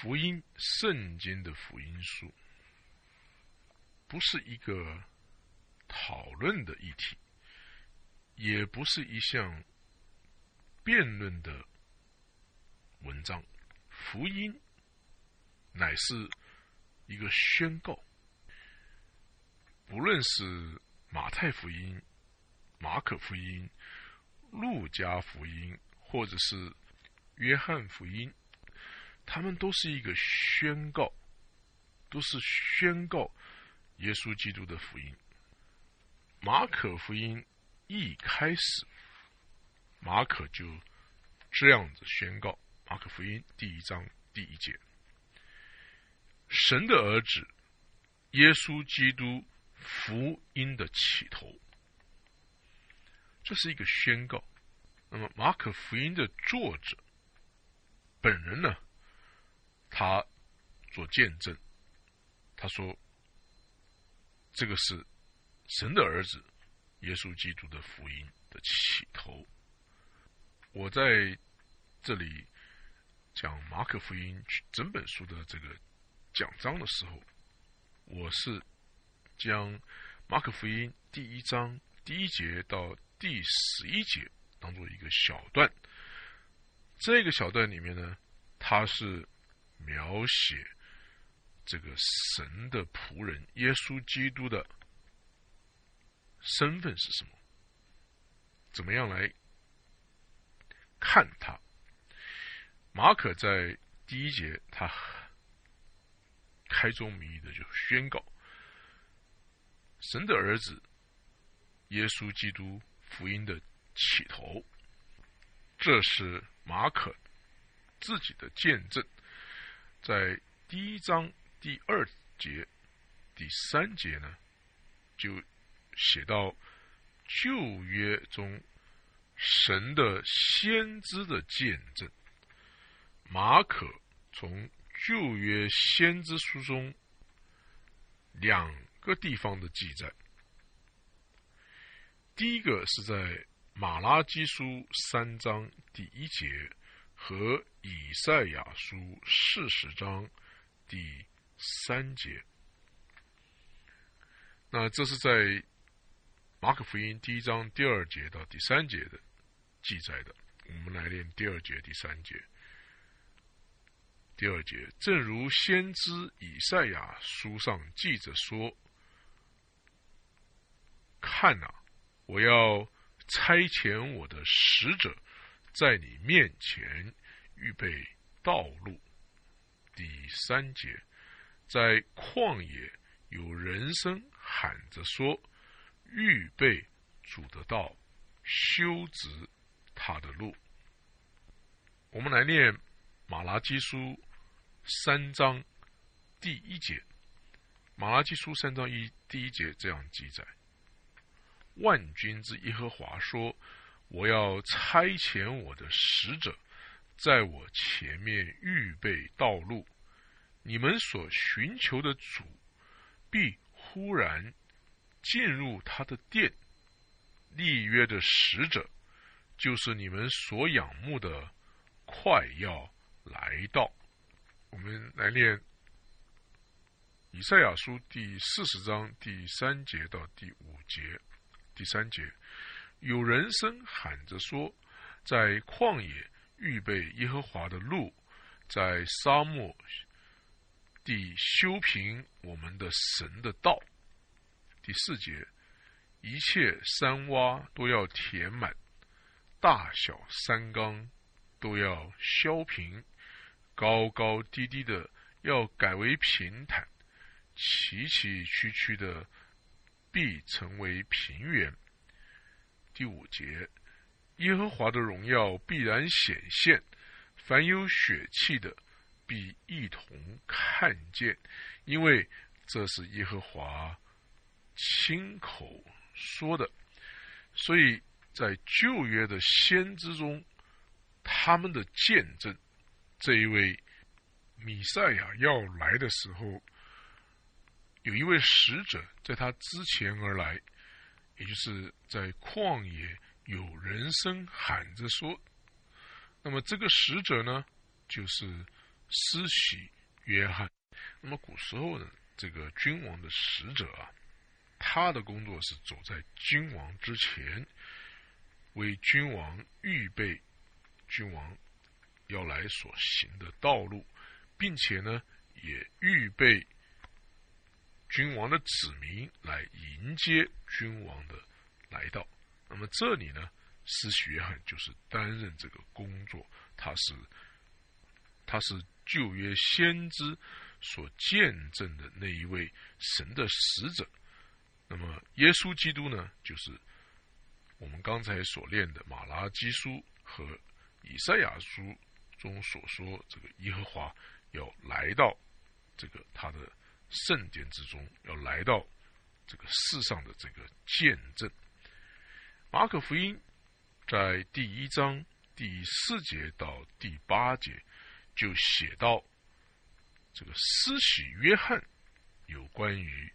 福音圣经的福音书，不是一个讨论的议题，也不是一项辩论的文章。福音乃是一个宣告，不论是马太福音、马可福音、路加福音，或者是约翰福音。他们都是一个宣告，都是宣告耶稣基督的福音。马可福音一开始，马可就这样子宣告：马可福音第一章第一节，神的儿子耶稣基督福音的起头，这是一个宣告。那么，马可福音的作者本人呢？他做见证，他说：“这个是神的儿子耶稣基督的福音的起头。”我在这里讲马可福音整本书的这个讲章的时候，我是将马可福音第一章第一节到第十一节当做一个小段。这个小段里面呢，它是。描写这个神的仆人耶稣基督的身份是什么？怎么样来看他？马可在第一节，他开宗明义的就宣告神的儿子耶稣基督福音的起头，这是马可自己的见证。在第一章第二节、第三节呢，就写到旧约中神的先知的见证。马可从旧约先知书中两个地方的记载，第一个是在马拉基书三章第一节。和以赛亚书四十章第三节，那这是在马可福音第一章第二节到第三节的记载的。我们来念第二节、第三节。第二节，正如先知以赛亚书上记着说：“看呐，我要差遣我的使者。”在你面前预备道路。第三节，在旷野有人声喊着说：“预备主的道，修直他的路。”我们来念马拉基书三章第一节。马拉基书三章一第一节这样记载：“万军之耶和华说。”我要差遣我的使者，在我前面预备道路。你们所寻求的主，必忽然进入他的殿。立约的使者，就是你们所仰慕的，快要来到。我们来念以赛亚书第四十章第三节到第五节，第三节。有人声喊着说：“在旷野预备耶和华的路，在沙漠地修平我们的神的道。”第四节，一切山洼都要填满，大小山冈都要削平，高高低低的要改为平坦，崎崎岖岖的必成为平原。第五节，耶和华的荣耀必然显现，凡有血气的必一同看见，因为这是耶和华亲口说的。所以在旧约的先知中，他们的见证，这一位米赛亚要来的时候，有一位使者在他之前而来。也就是在旷野有人声喊着说，那么这个使者呢，就是施洗约翰。那么古时候呢，这个君王的使者啊，他的工作是走在君王之前，为君王预备君王要来所行的道路，并且呢，也预备君王的子民来迎接君王的来到。那么这里呢，施洗约翰就是担任这个工作，他是他是旧约先知。所见证的那一位神的使者，那么耶稣基督呢，就是我们刚才所练的马拉基书和以赛亚书中所说，这个耶和华要来到这个他的圣殿之中，要来到这个世上的这个见证。马可福音在第一章第四节到第八节就写到。这个施洗约翰有关于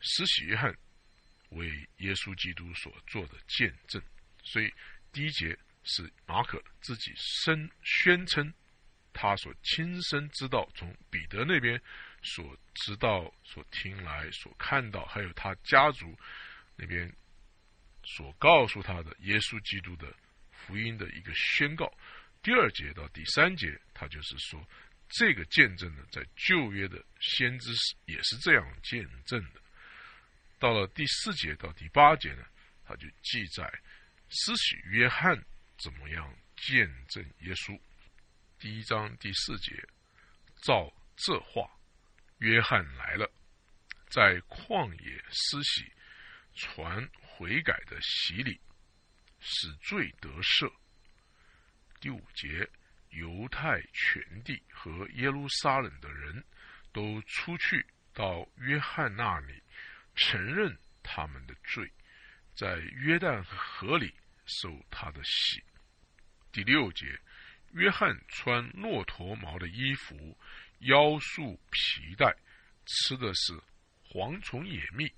施洗约翰为耶稣基督所做的见证，所以第一节是马可自己声宣称他所亲身知道，从彼得那边所知道、所听来、所看到，还有他家族那边所告诉他的耶稣基督的福音的一个宣告。第二节到第三节，他就是说。这个见证呢，在旧约的先知是也是这样见证的。到了第四节到第八节呢，他就记载施洗约翰怎么样见证耶稣。第一章第四节，照这话，约翰来了，在旷野施洗，传悔改的洗礼，使罪得赦。第五节。犹太全地和耶路撒冷的人都出去到约翰那里，承认他们的罪，在约旦河里受他的洗。第六节，约翰穿骆驼毛的衣服，腰束皮带，吃的是蝗虫野蜜。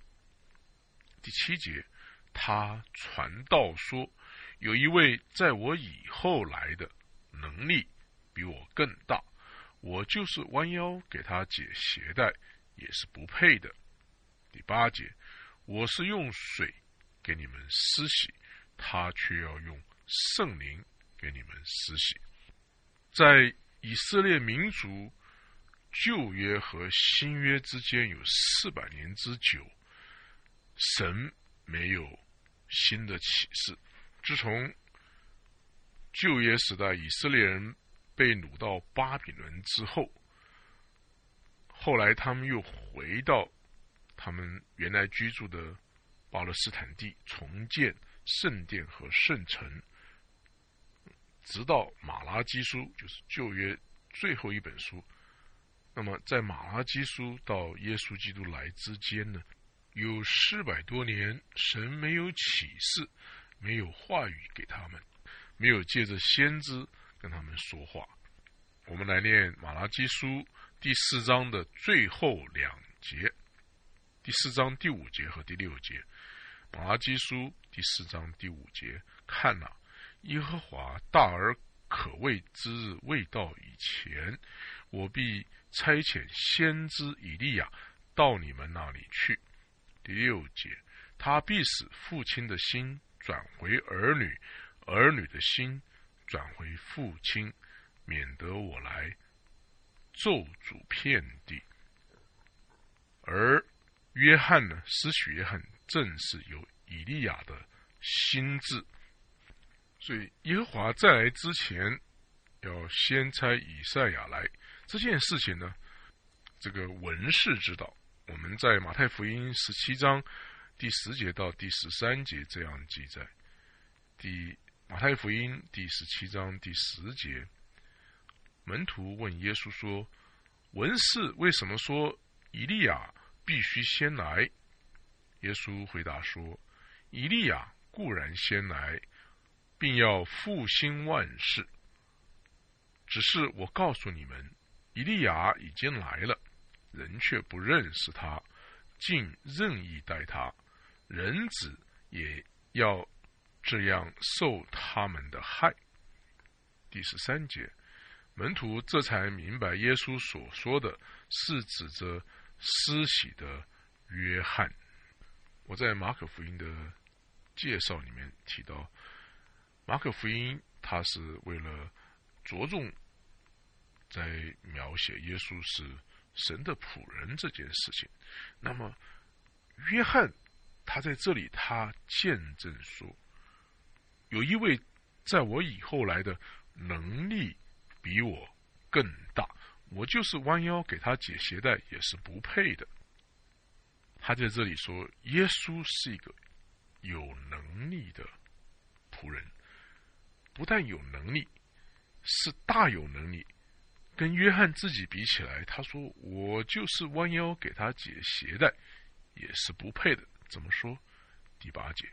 第七节，他传道说，有一位在我以后来的。能力比我更大，我就是弯腰给他解鞋带也是不配的。第八节，我是用水给你们施洗，他却要用圣灵给你们施洗。在以色列民族旧约和新约之间有四百年之久，神没有新的启示。自从旧约时代，以色列人被掳到巴比伦之后，后来他们又回到他们原来居住的巴勒斯坦地，重建圣殿和圣城，直到马拉基书，就是旧约最后一本书。那么，在马拉基书到耶稣基督来之间呢，有四百多年，神没有启示，没有话语给他们。没有借着先知跟他们说话。我们来念马拉基书第四章的最后两节，第四章第五节和第六节。马拉基书第四章第五节，看呐，耶和华大而可畏之日未到以前，我必差遣先知以利亚到你们那里去。第六节，他必使父亲的心转回儿女。儿女的心转回父亲，免得我来咒诅遍地。而约翰呢，施洗约翰正是有以利亚的心智，所以耶和华再来之前，要先差以赛亚来。这件事情呢，这个文士知道。我们在马太福音十七章第十节到第十三节这样记载，第。马太福音第十七章第十节，门徒问耶稣说：“文士为什么说以利亚必须先来？”耶稣回答说：“以利亚固然先来，并要复兴万事。只是我告诉你们，以利亚已经来了，人却不认识他，竟任意待他。人子也要。”这样受他们的害。第十三节，门徒这才明白，耶稣所说的是指着施洗的约翰。我在马可福音的介绍里面提到，马可福音他是为了着重在描写耶稣是神的仆人这件事情。那么，约翰他在这里他见证说，有一位在我以后来的能力。比我更大，我就是弯腰给他解鞋带也是不配的。他在这里说，耶稣是一个有能力的仆人，不但有能力，是大有能力。跟约翰自己比起来，他说我就是弯腰给他解鞋带也是不配的。怎么说？第八节，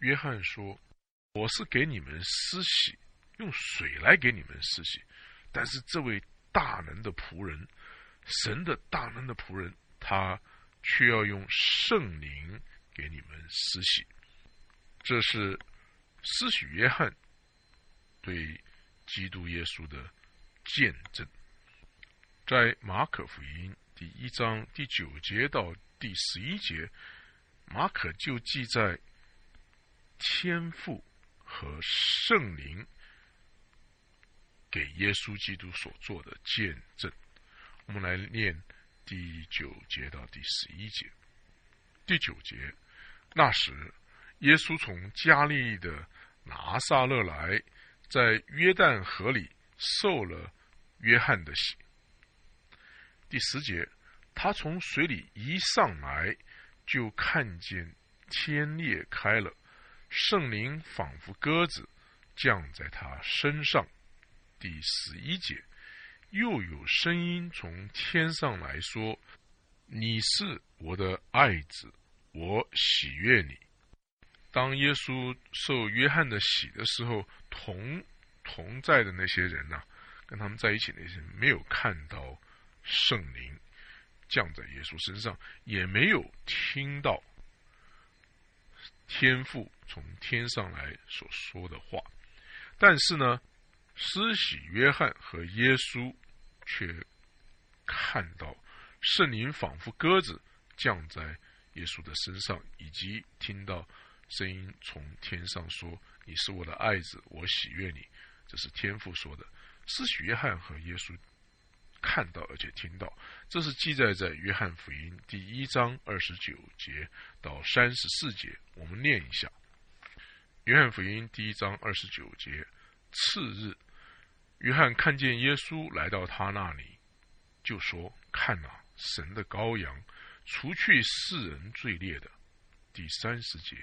约翰说：“我是给你们施洗，用水来给你们施洗。”但是这位大能的仆人，神的大能的仆人，他却要用圣灵给你们施洗。这是施洗约翰对基督耶稣的见证。在马可福音第一章第九节到第十一节，马可就记载天父和圣灵。给耶稣基督所做的见证，我们来念第九节到第十一节。第九节，那时耶稣从加利利的拿撒勒来，在约旦河里受了约翰的洗。第十节，他从水里一上来，就看见天裂开了，圣灵仿佛鸽子降在他身上。第十一节，又有声音从天上来说：“你是我的爱子，我喜悦你。”当耶稣受约翰的洗的时候，同同在的那些人呐，跟他们在一起那些人，没有看到圣灵降在耶稣身上，也没有听到天父从天上来所说的话，但是呢。施洗约翰和耶稣却看到圣灵仿佛鸽子降在耶稣的身上，以及听到声音从天上说：“你是我的爱子，我喜悦你。”这是天父说的。施洗约翰和耶稣看到而且听到，这是记载在约翰福音第一章二十九节到三十四节。我们念一下：约翰福音第一章二十九节，次日。约翰看见耶稣来到他那里，就说：“看呐，神的羔羊，除去世人罪孽的。”第三十节，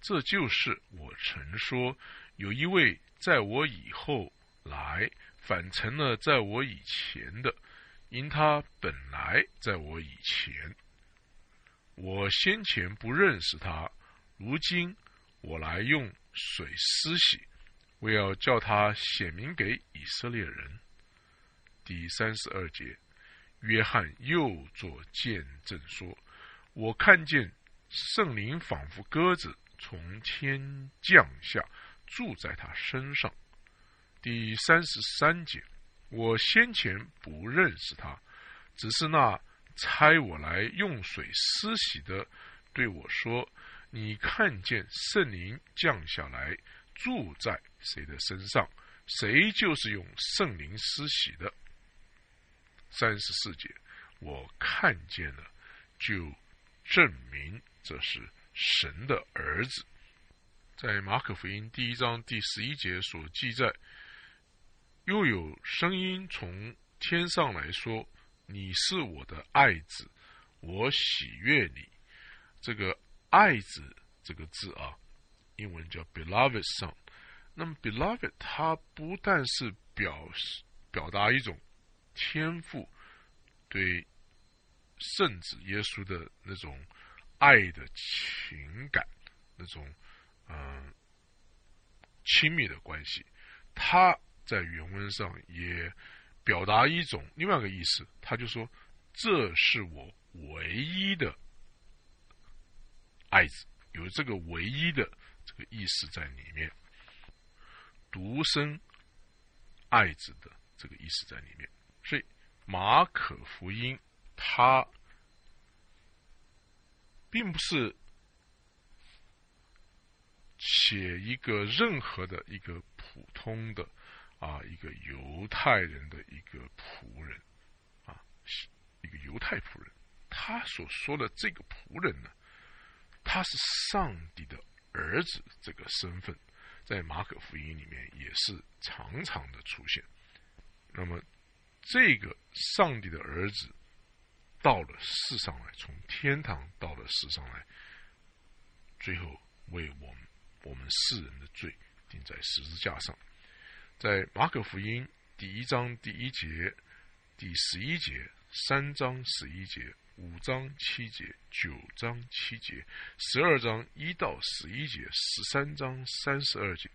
这就是我曾说，有一位在我以后来，反成了在我以前的，因他本来在我以前，我先前不认识他，如今我来用水施洗。我要叫他显明给以色列人。第三十二节，约翰又作见证说：“我看见圣灵仿佛鸽子从天降下，住在他身上。”第三十三节，我先前不认识他，只是那差我来用水施洗的对我说：“你看见圣灵降下来。”住在谁的身上，谁就是用圣灵施洗的。三十四节，我看见了，就证明这是神的儿子。在马可福音第一章第十一节所记载，又有声音从天上来说：“你是我的爱子，我喜悦你。”这个“爱子”这个字啊。英文叫 beloved son，那么 beloved 它不但是表示表达一种天赋对圣子耶稣的那种爱的情感，那种嗯亲密的关系，它在原文上也表达一种另外一个意思，他就说这是我唯一的爱子，有这个唯一的。这个意思在里面，独生爱子的这个意思在里面。所以马可福音它并不是写一个任何的一个普通的啊一个犹太人的一个仆人啊一个犹太仆人，他所说的这个仆人呢，他是上帝的儿子这个身份。在马可福音里面也是常常的出现。那么，这个上帝的儿子到了世上来，从天堂到了世上来，最后为我们我们世人的罪钉在十字架上。在马可福音第一章第一节、第十一节、三章十一节。五章七节，九章七节，十二章一到十一节，十三章三十二节，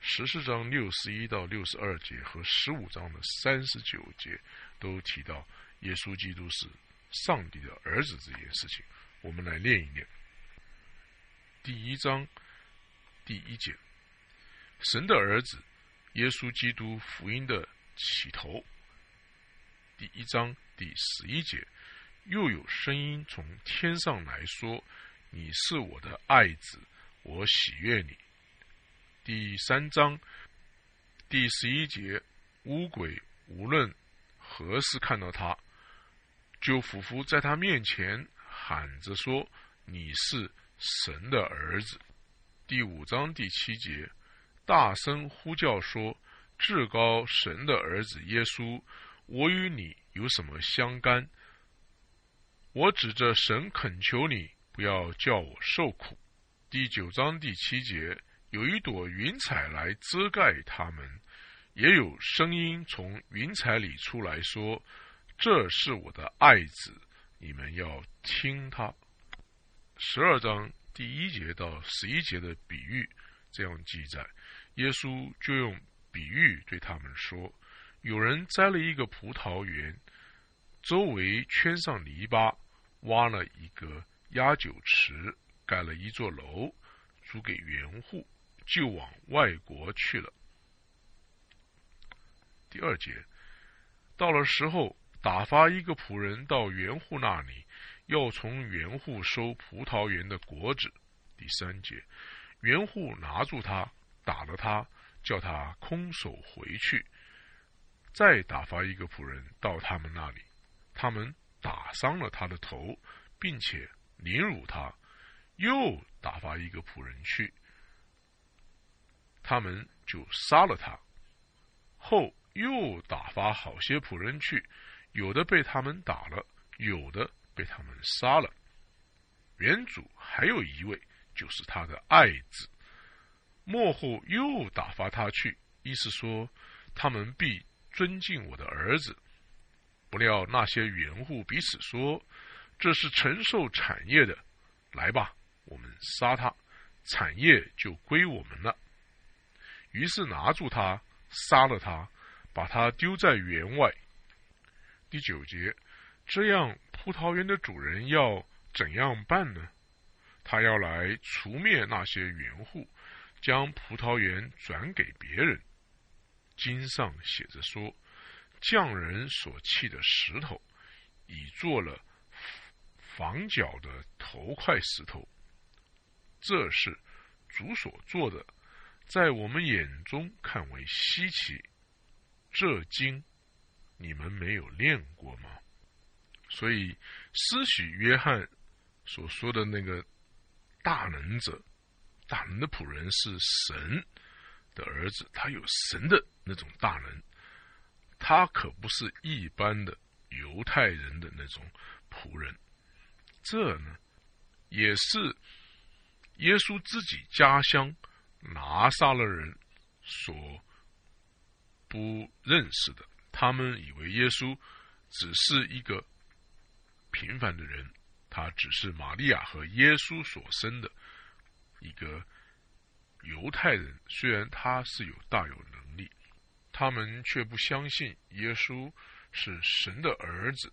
十四章六十一到六十二节和十五章的三十九节，都提到耶稣基督是上帝的儿子这件事情。我们来念一念。第一章第一节，神的儿子耶稣基督福音的起头。第一章第十一节。又有声音从天上来说：“你是我的爱子，我喜悦你。”第三章第十一节，乌鬼无论何时看到他，就俯伏在他面前喊着说：“你是神的儿子。”第五章第七节，大声呼叫说：“至高神的儿子耶稣，我与你有什么相干？”我指着神恳求你，不要叫我受苦。第九章第七节，有一朵云彩来遮盖他们，也有声音从云彩里出来说：“这是我的爱子，你们要听他。”十二章第一节到十一节的比喻这样记载，耶稣就用比喻对他们说：“有人栽了一个葡萄园。”周围圈上篱笆，挖了一个压酒池，盖了一座楼，租给园户，就往外国去了。第二节，到了时候，打发一个仆人到园户那里，要从园户收葡萄园的果子。第三节，园户拿住他，打了他，叫他空手回去。再打发一个仆人到他们那里。他们打伤了他的头，并且凌辱他，又打发一个仆人去，他们就杀了他。后又打发好些仆人去，有的被他们打了，有的被他们杀了。原主还有一位，就是他的爱子。幕后又打发他去，意思说他们必尊敬我的儿子。不料那些园户彼此说：“这是承受产业的，来吧，我们杀他，产业就归我们了。”于是拿住他，杀了他，把他丢在园外。第九节，这样葡萄园的主人要怎样办呢？他要来除灭那些园户，将葡萄园转给别人。经上写着说。匠人所砌的石头，已做了房角的头块石头。这是主所做的，在我们眼中看为稀奇。这经你们没有练过吗？所以，施许约翰所说的那个大能者、大能的仆人是神的儿子，他有神的那种大能。他可不是一般的犹太人的那种仆人，这呢，也是耶稣自己家乡拿撒勒人所不认识的。他们以为耶稣只是一个平凡的人，他只是玛利亚和耶稣所生的一个犹太人。虽然他是有大有能力。他们却不相信耶稣是神的儿子。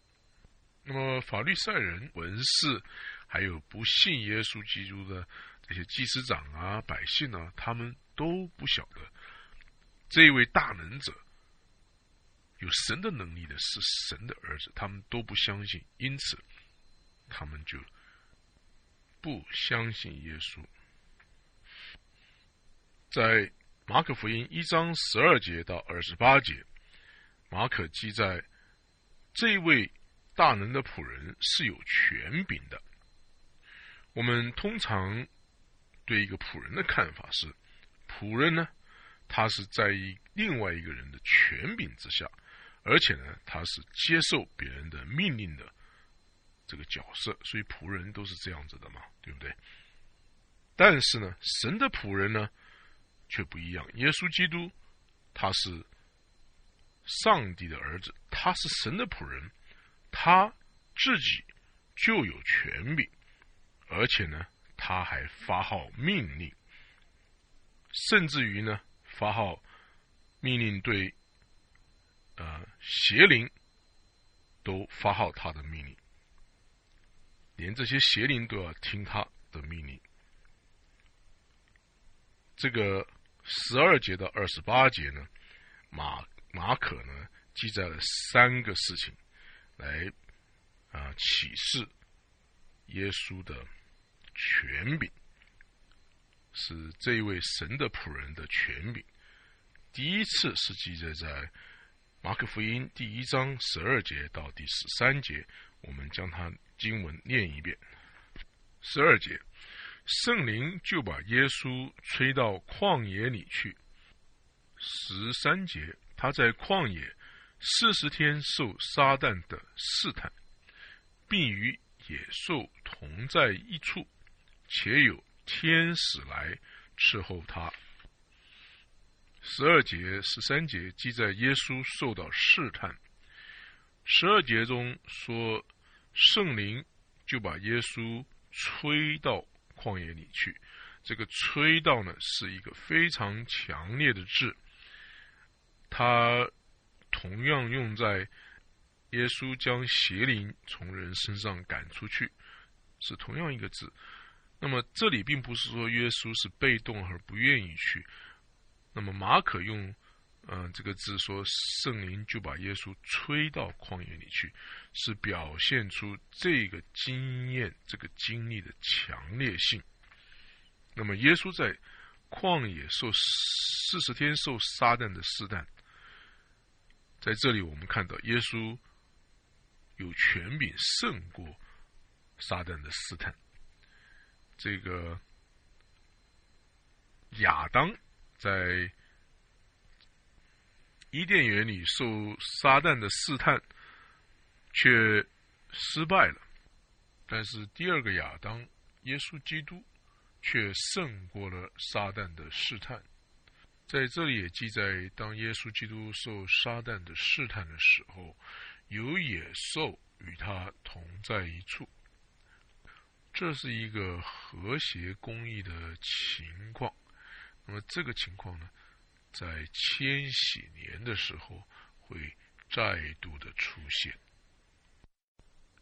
那么法律赛人、文士，还有不信耶稣基督的这些祭司长啊、百姓啊，他们都不晓得这位大能者有神的能力的是神的儿子，他们都不相信，因此他们就不相信耶稣。在马可福音一章十二节到二十八节，马可记载这位大能的仆人是有权柄的。我们通常对一个仆人的看法是，仆人呢，他是在一另外一个人的权柄之下。而且呢，他是接受别人的命令的这个角色，所以仆人都是这样子的嘛，对不对？但是呢，神的仆人呢却不一样。耶稣基督他是上帝的儿子，他是神的仆人，他自己就有权柄，而且呢，他还发号命令，甚至于呢，发号命令对。呃，邪灵都发号他的命令，连这些邪灵都要听他的命令。这个十二节到二十八节呢，马马可呢记载了三个事情，来啊启示耶稣的权柄，是这一位神的仆人的权柄。第一次是记载在。马可福音第一章十二节到第十三节，我们将它经文念一遍。十二节，圣灵就把耶稣吹到旷野里去。十三节，他在旷野四十天受撒旦的试探，并与野兽同在一处，且有天使来伺候他。十二节、十三节记载耶稣受到试探。十二节中说，圣灵就把耶稣吹到旷野里去。这个“吹到”呢，是一个非常强烈的字，它同样用在耶稣将邪灵从人身上赶出去，是同样一个字。那么这里并不是说耶稣是被动而不愿意去。那么马可用，嗯，这个字说圣灵就把耶稣吹到旷野里去，是表现出这个经验、这个经历的强烈性。那么耶稣在旷野受四十天受撒旦的试探，在这里我们看到耶稣有权柄胜过撒旦的试探。这个亚当。在伊甸园里受撒旦的试探，却失败了。但是第二个亚当，耶稣基督，却胜过了撒旦的试探。在这里也记载，当耶稣基督受撒旦的试探的时候，有野兽与他同在一处。这是一个和谐公义的情况。那么这个情况呢，在千禧年的时候会再度的出现。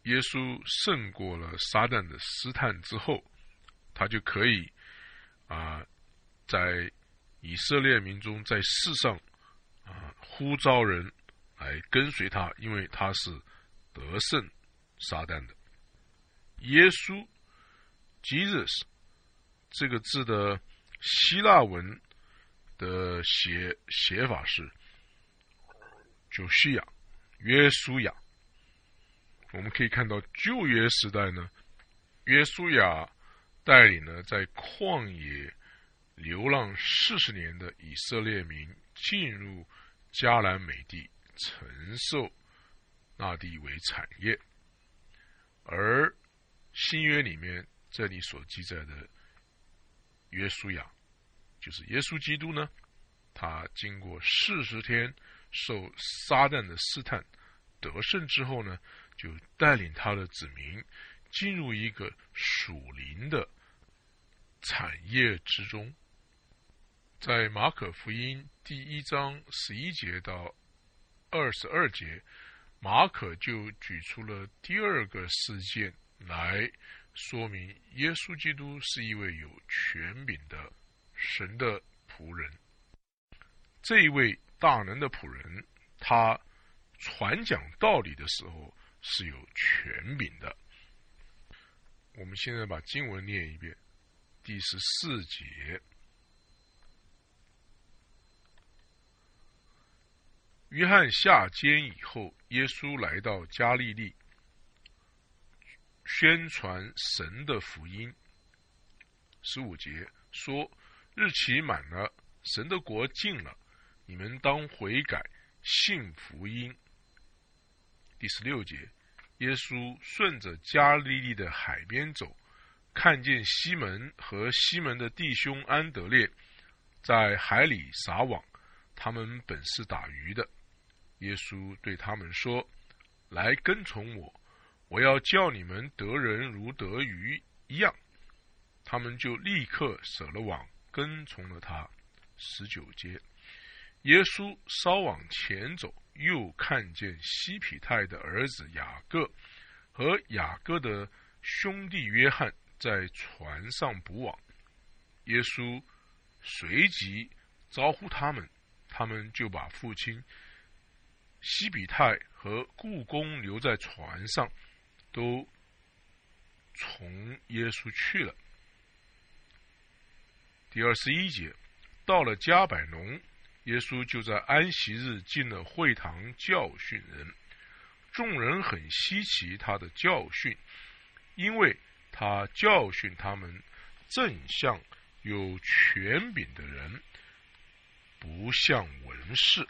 耶稣胜过了撒旦的试探之后，他就可以啊，在以色列民中在世上啊呼召人来跟随他，因为他是得胜撒旦的。耶稣，Jesus 这个字的。希腊文的写写法是“就西亚”，约书亚。我们可以看到旧约时代呢，约书亚带领呢在旷野流浪四十年的以色列民进入迦南美地，承受那地为产业。而新约里面这里所记载的约书亚。就是耶稣基督呢，他经过四十天受撒旦的试探得胜之后呢，就带领他的子民进入一个属灵的产业之中。在马可福音第一章十一节到二十二节，马可就举出了第二个事件来说明耶稣基督是一位有权柄的。神的仆人，这一位大能的仆人，他传讲道理的时候是有权柄的。我们现在把经文念一遍，第十四节。约翰下监以后，耶稣来到加利利，宣传神的福音。十五节说：“日期满了，神的国近了，你们当悔改，信福音。”第十六节。耶稣顺着加利利的海边走，看见西门和西门的弟兄安德烈在海里撒网，他们本是打鱼的。耶稣对他们说：“来跟从我，我要叫你们得人如得鱼一样。”他们就立刻舍了网，跟从了他。十九节，耶稣稍往前走。又看见西皮泰的儿子雅各和雅各的兄弟约翰在船上捕网，耶稣随即招呼他们，他们就把父亲西比泰和故宫留在船上，都从耶稣去了。第二十一节，到了加百农。耶稣就在安息日进了会堂教训人，众人很稀奇他的教训，因为他教训他们正像有权柄的人，不像文士。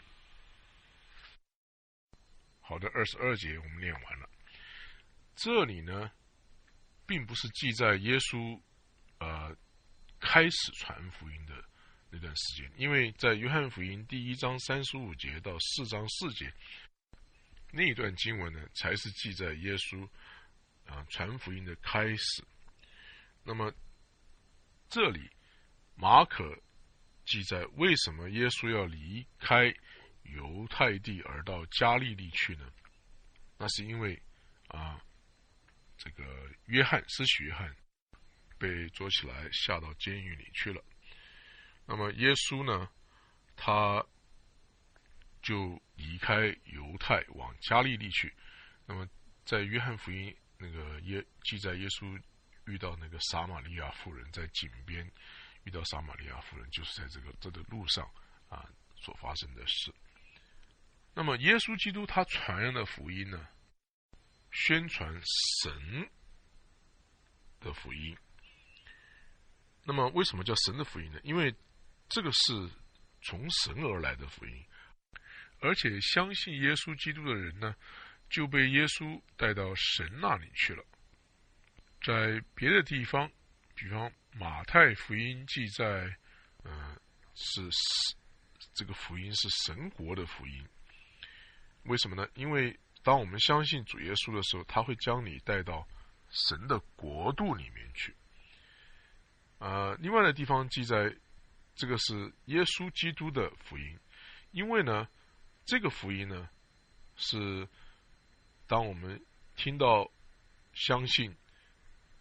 好的，二十二节我们念完了。这里呢，并不是记载耶稣呃开始传福音的。那段时间，因为在约翰福音第一章三十五节到四章四节那一段经文呢，才是记载耶稣啊传福音的开始。那么这里马可记载为什么耶稣要离开犹太地而到加利利去呢？那是因为啊这个约翰施洗约翰被捉起来下到监狱里去了。那么耶稣呢，他就离开犹太往加利利去。那么在约翰福音那个耶记载，耶稣遇到那个撒玛利亚妇人，在井边遇到撒玛利亚妇人，就是在这个这个路上啊所发生的事。那么耶稣基督他传扬的福音呢，宣传神的福音。那么为什么叫神的福音呢？因为这个是从神而来的福音，而且相信耶稣基督的人呢，就被耶稣带到神那里去了。在别的地方，比方马太福音记载，嗯，是这个福音是神国的福音。为什么呢？因为当我们相信主耶稣的时候，他会将你带到神的国度里面去。呃，另外的地方记载。这个是耶稣基督的福音，因为呢，这个福音呢，是当我们听到相信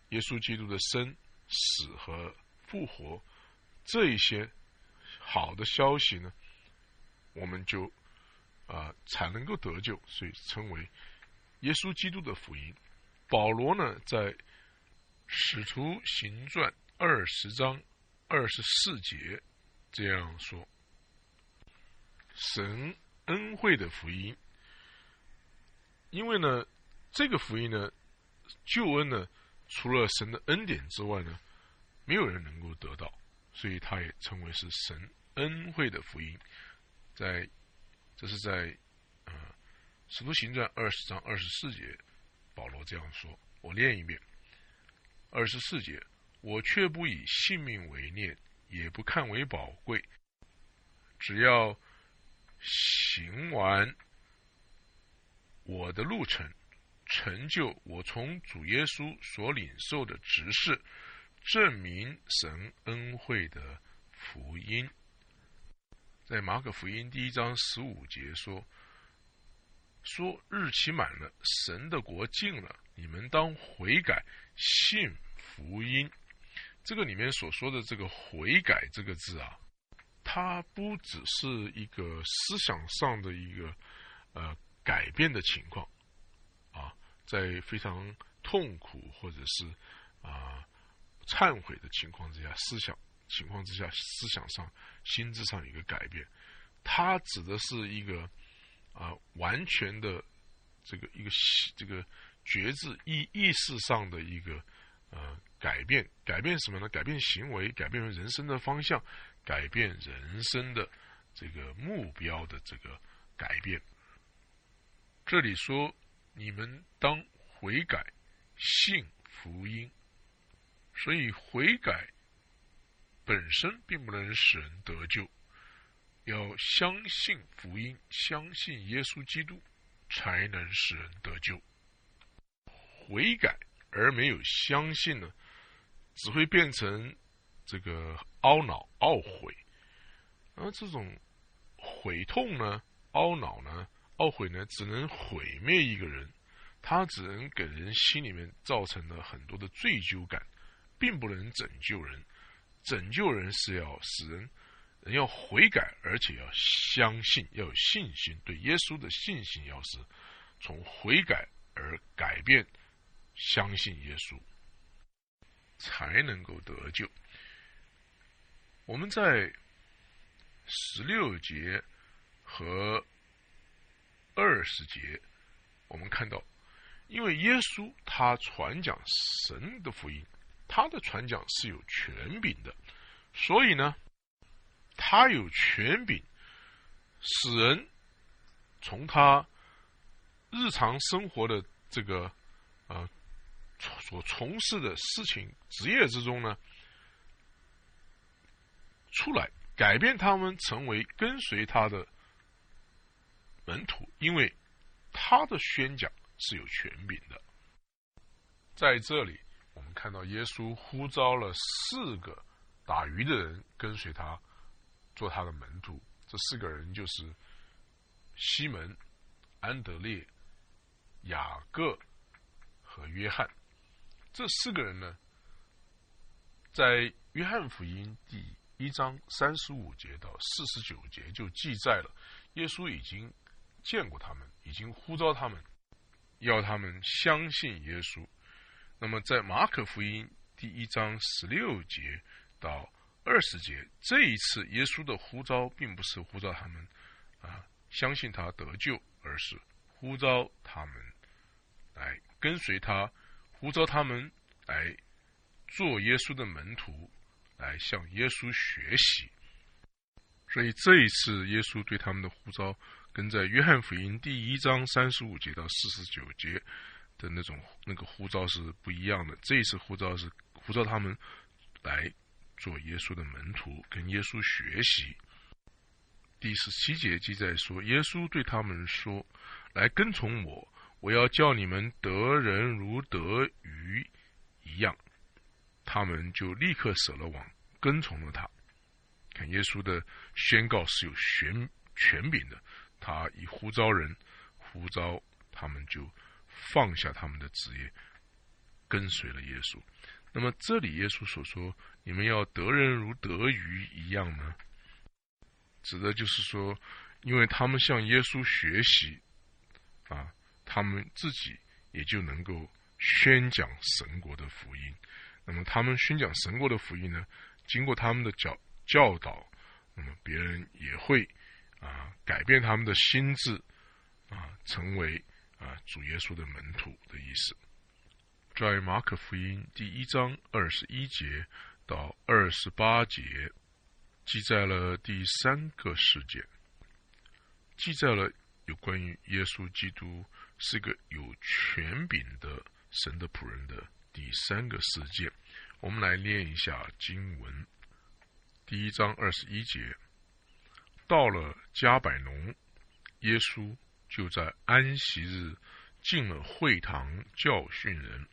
耶稣基督的生、死和复活这一些好的消息呢，我们就啊才能够得救，所以称为耶稣基督的福音。保罗呢，在使徒行传二十章。二十四节这样说：“神恩惠的福音，因为呢，这个福音呢，救恩呢，除了神的恩典之外呢，没有人能够得到，所以他也称为是神恩惠的福音。在这是在啊《使徒行传》二十章二十四节，保罗这样说：我念一遍，二十四节。”我却不以性命为念，也不看为宝贵。只要行完我的路程，成就我从主耶稣所领受的职事，证明神恩惠的福音。在马可福音第一章十五节说：“说日期满了，神的国近了，你们当悔改，信福音。”这个里面所说的这个悔改这个字啊，它不只是一个思想上的一个呃改变的情况，啊，在非常痛苦或者是啊忏悔的情况之下，思想情况之下，思想上、心智上一个改变。它指的是一个啊完全的这个一个这个觉知意意识上的一个呃改变，改变什么呢？改变行为，改变人生的方向，改变人生的这个目标的这个改变。这里说，你们当悔改，信福音。所以悔改本身并不能使人得救，要相信福音，相信耶稣基督，才能使人得救。悔改而没有相信呢，只会变成这个懊恼、懊悔。而这种悔痛呢，懊恼呢？懊悔呢，只能毁灭一个人，他只能给人心里面造成了很多的罪疚感，并不能拯救人。拯救人是要使人人要悔改，而且要相信，要有信心，对耶稣的信心要是从悔改而改变，相信耶稣，才能够得救。我们在十六节和。二十节，我们看到，因为耶稣他传讲神的福音，他的传讲是有权柄的，所以呢，他有权柄，使人从他日常生活的这个呃所从事的事情职业之中呢，出来改变他们成为跟随他的。门徒，因为他的宣讲是有权柄的。在这里，我们看到耶稣呼召了四个打鱼的人跟随他，做他的门徒。这四个人就是西门、安德烈、雅各和约翰。这四个人呢，在约翰福音第一章三十五节到四十九节就记载了耶稣已经。见过他们，已经呼召他们，要他们相信耶稣。那么，在马可福音第一章十六节到二十节，这一次耶稣的呼召，并不是呼召他们啊相信他得救，而是呼召他们来跟随他，呼召他们来做耶稣的门徒，来向耶稣学习。所以，这一次耶稣对他们的呼召。跟在约翰福音第一章三十五节到四十九节的那种那个呼召是不一样的。这一次呼召是呼召他们来做耶稣的门徒，跟耶稣学习。第十七节记载说，耶稣对他们说：“来跟从我，我要叫你们得人如得鱼一样。”他们就立刻舍了网，跟从了他。看耶稣的宣告是有权权柄的。他以呼召人，呼召他们就放下他们的职业，跟随了耶稣。那么这里耶稣所说“你们要得人如得鱼一样”呢，指的就是说，因为他们向耶稣学习，啊，他们自己也就能够宣讲神国的福音。那么他们宣讲神国的福音呢，经过他们的教教导，那么别人也会。啊，改变他们的心智，啊，成为啊主耶稣的门徒的意思。在马可福音第一章二十一节到二十八节，记载了第三个事件，记载了有关于耶稣基督是个有权柄的神的仆人的第三个事件。我们来念一下经文，第一章二十一节。到了加百农，耶稣就在安息日进了会堂教训人。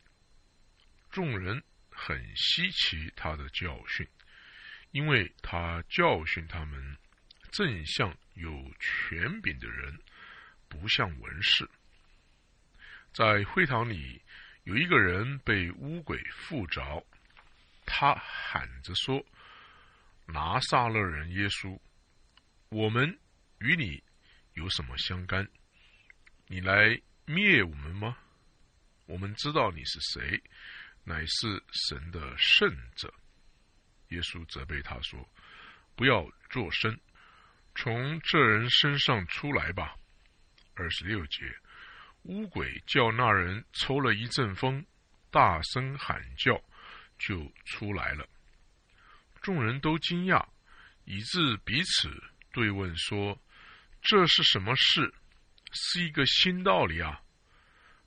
众人很稀奇他的教训，因为他教训他们正像有权柄的人，不像文士。在会堂里有一个人被污鬼附着，他喊着说：“拿撒勒人耶稣。”我们与你有什么相干？你来灭我们吗？我们知道你是谁，乃是神的圣者。”耶稣责备他说：“不要作声，从这人身上出来吧。”二十六节，乌鬼叫那人抽了一阵风，大声喊叫，就出来了。众人都惊讶，以致彼此对问说：“这是什么事？是一个新道理啊！”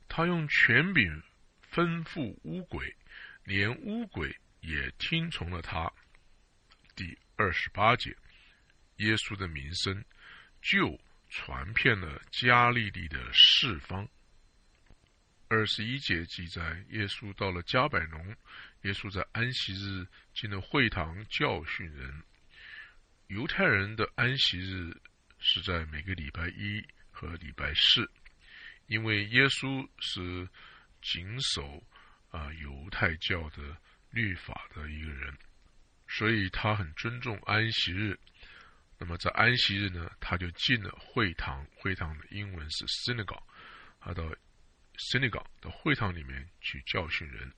他用权柄吩咐乌鬼，连乌鬼也听从了他。第二十八节，耶稣的名声就。传遍了加利利的四方。二十一节记载，耶稣到了加百农，耶稣在安息日进了会堂教训人。犹太人的安息日是在每个礼拜一和礼拜四，因为耶稣是谨守啊犹太教的律法的一个人，所以他很尊重安息日。那么在安息日呢，他就进了会堂，会堂的英文是 synagogue，他到 synagogue 的会堂里面去教训人。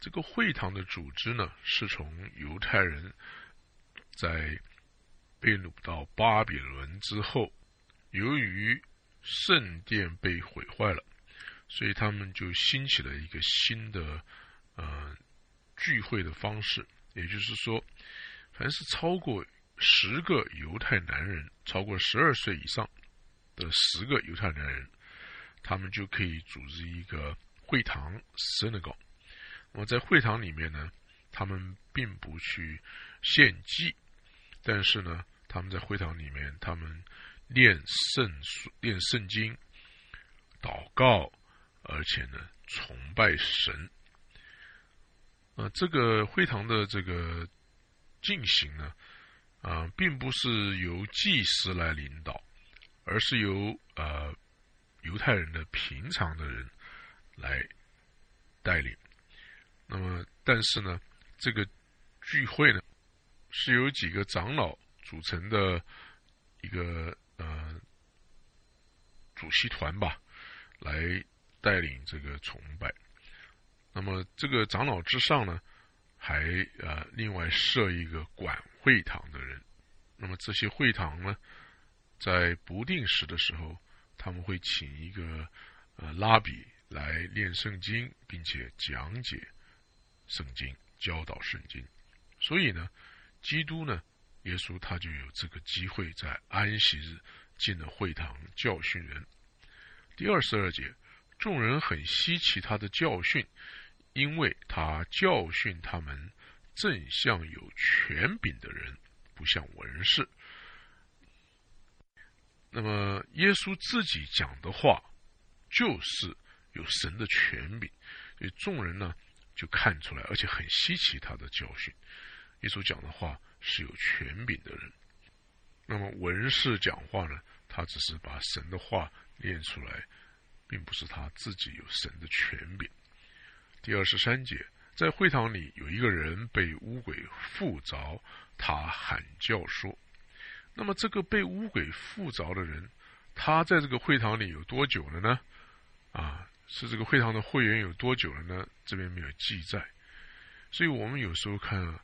这个会堂的组织呢，是从犹太人在被掳到巴比伦之后，由于圣殿被毁坏了，所以他们就兴起了一个新的呃聚会的方式，也就是说，凡是超过。十个犹太男人，超过十二岁以上的十个犹太男人，他们就可以组织一个会堂 （synagogue）。那么在会堂里面呢，他们并不去献祭，但是呢，他们在会堂里面，他们念圣书、念圣经、祷告，而且呢，崇拜神。啊，这个会堂的这个进行呢？啊，并不是由祭司来领导，而是由呃犹太人的平常的人来带领。那么，但是呢，这个聚会呢，是由几个长老组成的一个呃主席团吧，来带领这个崇拜。那么，这个长老之上呢？还呃，另外设一个管会堂的人。那么这些会堂呢，在不定时的时候，他们会请一个呃拉比来念圣经，并且讲解圣经、教导圣经。所以呢，基督呢，耶稣他就有这个机会在安息日进了会堂教训人。第二十二节，众人很稀奇他的教训。因为他教训他们，正像有权柄的人，不像文士。那么耶稣自己讲的话，就是有神的权柄，所以众人呢就看出来，而且很稀奇他的教训。耶稣讲的话是有权柄的人，那么文士讲话呢，他只是把神的话念出来，并不是他自己有神的权柄。第二十三节，在会堂里有一个人被乌鬼附着，他喊叫说：“那么这个被乌鬼附着的人，他在这个会堂里有多久了呢？啊，是这个会堂的会员有多久了呢？这边没有记载。所以我们有时候看，啊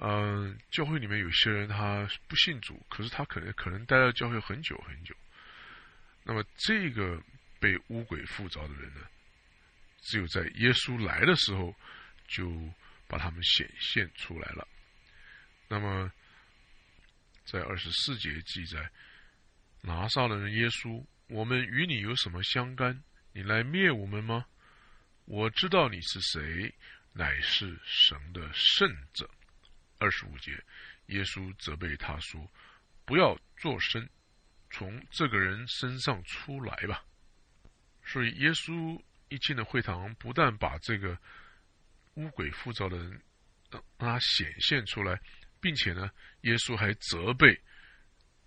嗯，教会里面有些人他不信主，可是他可能可能待在教会很久很久。那么这个被乌鬼附着的人呢？”只有在耶稣来的时候，就把他们显现出来了。那么，在二十四节记载，拿撒勒人耶稣，我们与你有什么相干？你来灭我们吗？我知道你是谁，乃是神的圣者。二十五节，耶稣责备他说：“不要作声，从这个人身上出来吧。”所以耶稣。一进了会堂，不但把这个乌鬼附着的人让他显现出来，并且呢，耶稣还责备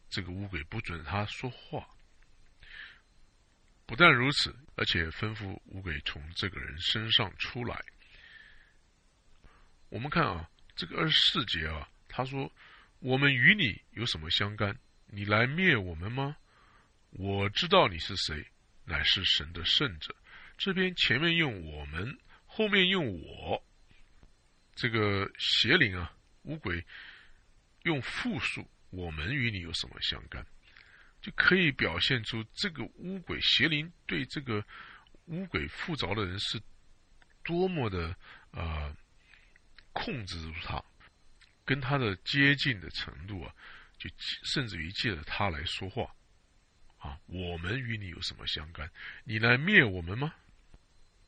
这个乌鬼不准他说话。不但如此，而且吩咐乌鬼从这个人身上出来。我们看啊，这个二十四节啊，他说：“我们与你有什么相干？你来灭我们吗？我知道你是谁，乃是神的圣者。这边前面用我们，后面用我。这个邪灵啊，乌鬼用复数，我们与你有什么相干？就可以表现出这个乌鬼邪灵对这个乌鬼附着的人是多么的啊控制住他，跟他的接近的程度啊，就甚至于借着他来说话啊，我们与你有什么相干？你来灭我们吗？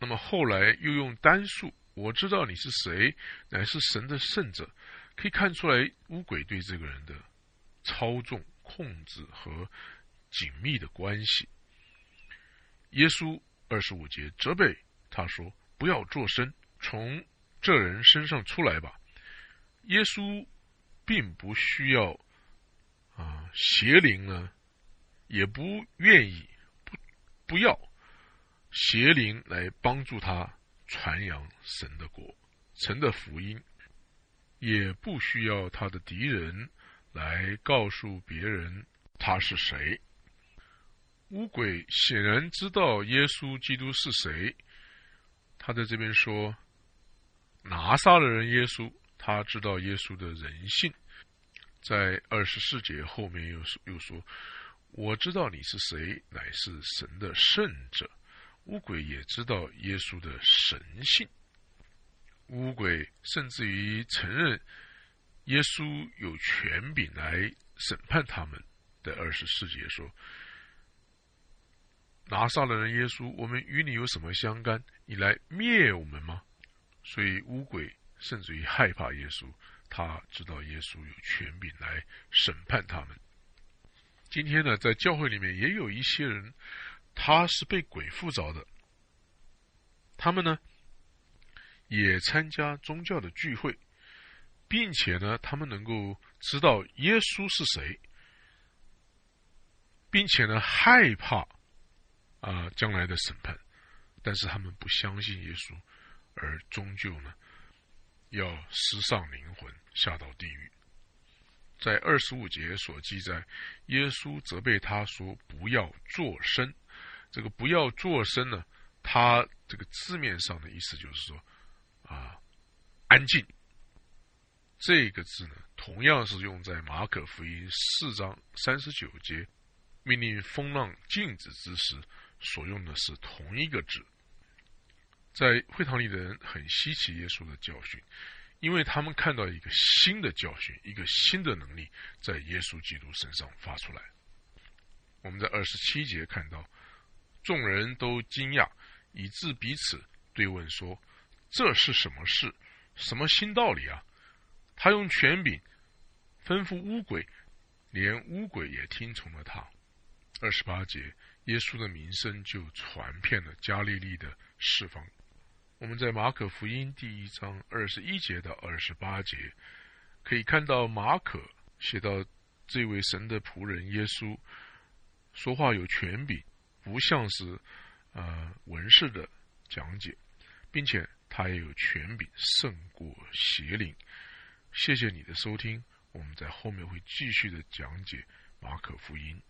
那么后来又用单数。我知道你是谁，乃是神的圣者，可以看出来乌鬼对这个人的操纵、控制和紧密的关系。耶稣二十五节责备他说：“不要作声，从这人身上出来吧。”耶稣并不需要啊邪灵呢，也不愿意不不要邪灵来帮助他。传扬神的国，神的福音，也不需要他的敌人来告诉别人他是谁。乌鬼显然知道耶稣基督是谁，他在这边说拿撒勒人耶稣，他知道耶稣的人性，在二十四节后面又又说，我知道你是谁，乃是神的圣者。乌鬼也知道耶稣的神性，乌鬼甚至于承认耶稣有权柄来审判他们。的二十四节说：“拿撒勒人耶稣，我们与你有什么相干？你来灭我们吗？”所以乌鬼甚至于害怕耶稣，他知道耶稣有权柄来审判他们。今天呢，在教会里面也有一些人。他是被鬼附着的，他们呢也参加宗教的聚会，并且呢，他们能够知道耶稣是谁，并且呢害怕啊将来的审判，但是他们不相信耶稣，而终究呢要失丧灵魂，下到地狱。在二十五节所记载，耶稣责备他说：“不要作声。”这个不要作声呢，它这个字面上的意思就是说，啊，安静。这个字呢，同样是用在马可福音四章三十九节，命令风浪静止之时所用的是同一个字。在会堂里的人很稀奇耶稣的教训，因为他们看到一个新的教训，一个新的能力在耶稣基督身上发出来。我们在二十七节看到。众人都惊讶，以致彼此对问说：“这是什么事？什么新道理啊？”他用权柄吩咐乌鬼，连乌鬼也听从了他。二十八节，耶稣的名声就传遍了加利利的四方。我们在马可福音第一章二十一节到二十八节，可以看到马可写到这位神的仆人耶稣说话有权柄。不像是，呃，文士的讲解，并且他也有权柄胜过邪灵。谢谢你的收听，我们在后面会继续的讲解马可福音。